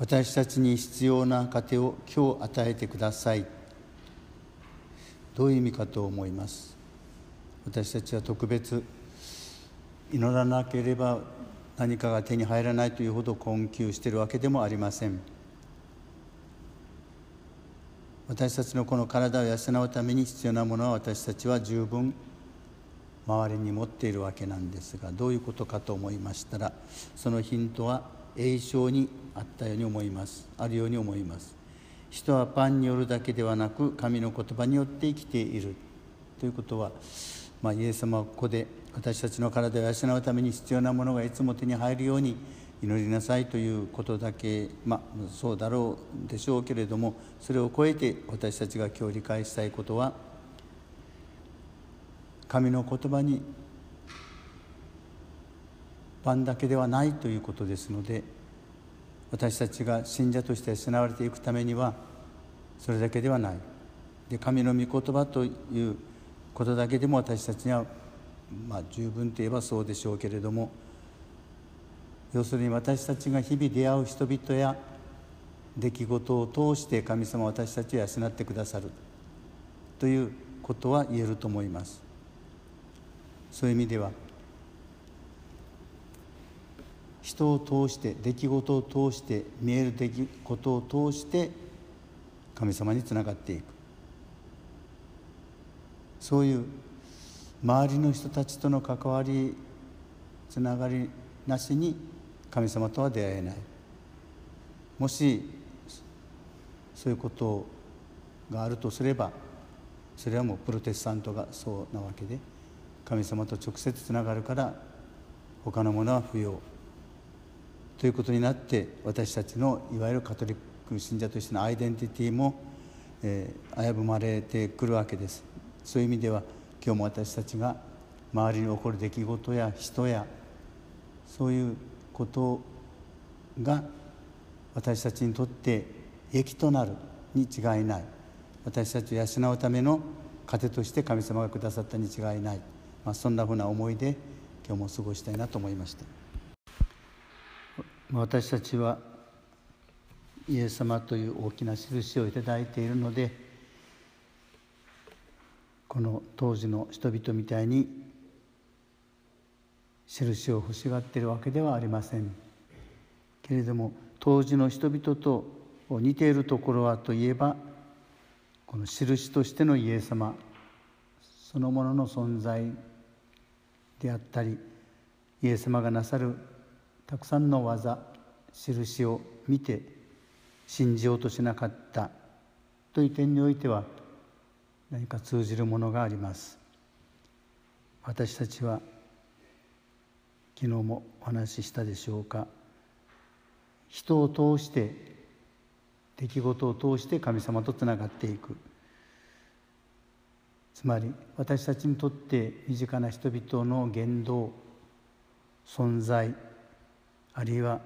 私たちに必要な糧を今日与えてください。どういう意味かと思います。私たちは特別祈らなければ何かが手に入らないというほど困窮しているわけでもありません。私たちのこの体を養うために必要なものは私たちは十分周りに持っているわけなんですがどういうことかと思いましたらそのヒントは栄唱にあったように思います。あるように思います。人はパンによるだけではなく神の言葉によって生きている。ということは、まあ、イエス様はここで私たちの体を養うために必要なものがいつも手に入るように祈りなさいということだけ、まあ、そうだろうでしょうけれどもそれを超えて私たちが今日理解したいことは神の言葉にパンだけではないということですので私たちが信者として養われていくためにはそれだけではない。で神の御言葉ということだけでも私たちにはまあ十分といえばそうでしょうけれども要するに私たちが日々出会う人々や出来事を通して神様私たちを養ってくださる。ということは言えると思います。そういう意味では人を通して出来事を通して見える出来事を通して神様につながっていく。そういう周りの人たちとの関わりつながりなしに神様とは出会えない。もしそういうことがあるとすればそれはもうプロテスタントがそうなわけで神様と直接つながるから他のものは不要。ということになって私たちのいわゆるカトリック信者としてのアイデンティティも、えー、危ぶまれてくるわけです。そういう意味では今日も私たちが周りに起こる出来事や人やそういうことが私たちにとって益となるに違いない。私たちを養うための糧として神様がくださったに違いない、まあ、そんなふうな思いで今日も過ごしたいなと思いました。私たちはイエス様という大きな印をいただいているのでこの当時の人々みたいに印を欲しがっているわけではありません。けれども当時の人々と似ているところはといえばこの印としてのイエス様そのものの存在であったりイエス様がなさるたくさんの技印を見て信じようとしなかったという点においては何か通じるものがあります。私たちは昨日もお話ししたでしょうか。人を通して出来事を通して神様とつながっていく。つまり私たちにとって身近な人々の言動存在あるいは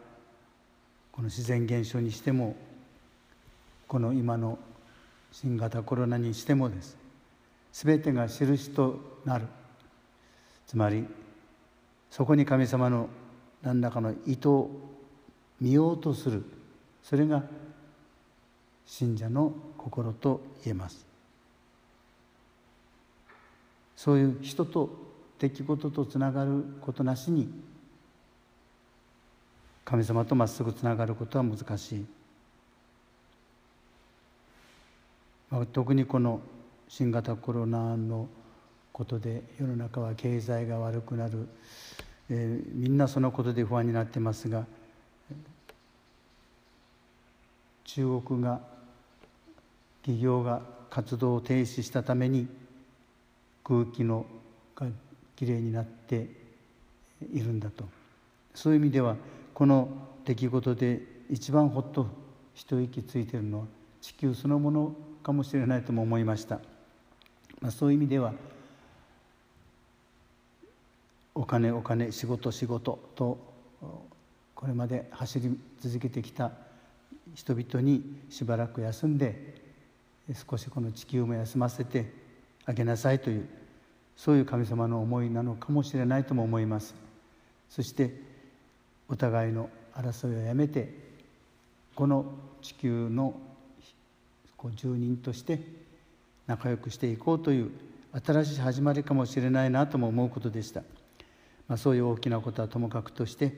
この自然現象にしてもこの今の新型コロナにしてもです。全てが印となる。つまりそこに神様の何らかの意図を見ようとする。それが信者の心と言えます。そういう人と出来事とつながることなしに神様とまっすぐつながることは難しい、まあ、特にこの新型コロナのことで世の中は経済が悪くなる、えー、みんなそのことで不安になってますが中国が企業が活動を停止したために空気のがきれいになっているんだと。そういう意味ではこの出来事で一番ほっと一息ついているのは地球そのものかもしれないとも思いました、まあ、そういう意味ではお金お金仕事仕事とこれまで走り続けてきた人々にしばらく休んで少しこの地球も休ませてあげなさいというそういう神様の思いなのかもしれないとも思います。そしてお互いの争いをやめてこの地球の住人として仲良くしていこうという新しい始まりかもしれないなとも思うことでした、まあ、そういう大きなことはともかくとして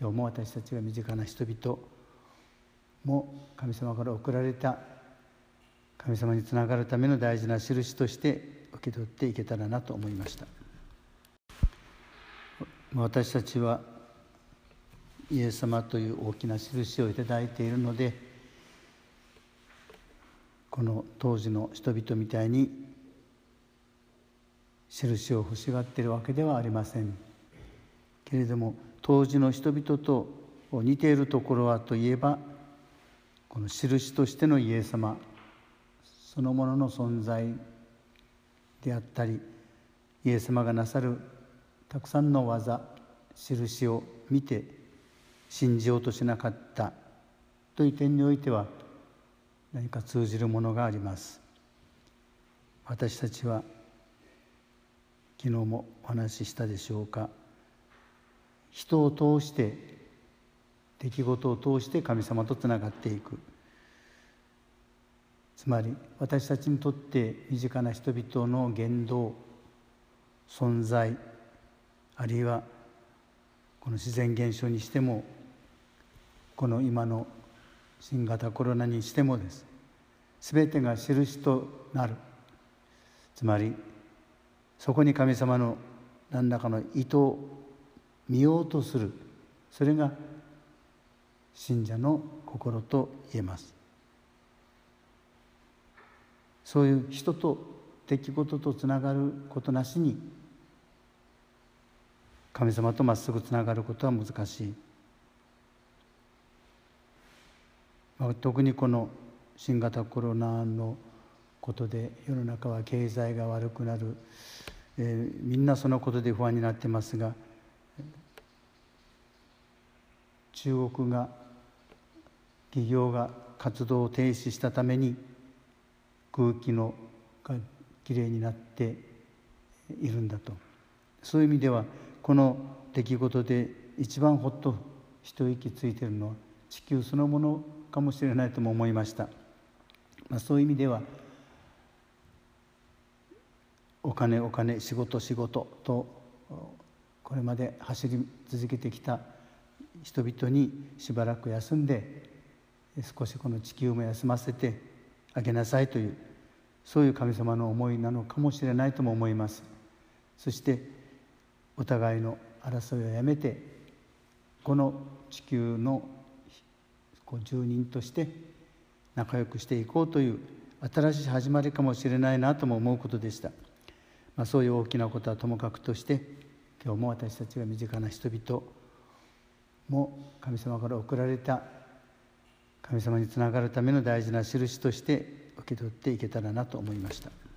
今日も私たちが身近な人々も神様から送られた神様につながるための大事な印として受け取っていけたらなと思いました。私たちはイエス様という大きな印をいただいているのでこの当時の人々みたいに印を欲しがっているわけではありません。けれども当時の人々と似ているところはといえばこの印としてのイエス様そのものの存在であったりイエス様がなさるたくさんの技印を見て信じようとしなかったという点においては何か通じるものがあります。私たちは昨日もお話ししたでしょうか。人を通して出来事を通して神様とつながっていく。つまり私たちにとって身近な人々の言動存在あるいはこの自然現象にしてもこの今の新型コロナにしてもです。全てが印となる。つまりそこに神様の何らかの意図を見ようとする。それが信者の心と言えます。そういう人と出来事とつながることなしに神様とまっすぐつながることは難しい。特にこの新型コロナのことで世の中は経済が悪くなる、えー、みんなそのことで不安になってますが中国が企業が活動を停止したために空気のがきれいになっているんだと。そういう意味ではこの出来事で一番ほっと一息ついてるのは地球そのものかもしれないとも思いました、まあ、そういう意味ではお金お金仕事仕事とこれまで走り続けてきた人々にしばらく休んで少しこの地球も休ませてあげなさいというそういう神様の思いなのかもしれないとも思います。そしてお互いの争いをやめてこの地球の住人として仲良くしていこうという新しい始まりかもしれないなとも思うことでした、まあ、そういう大きなことはともかくとして今日も私たちが身近な人々も神様から送られた神様につながるための大事な印として受け取っていけたらなと思いました。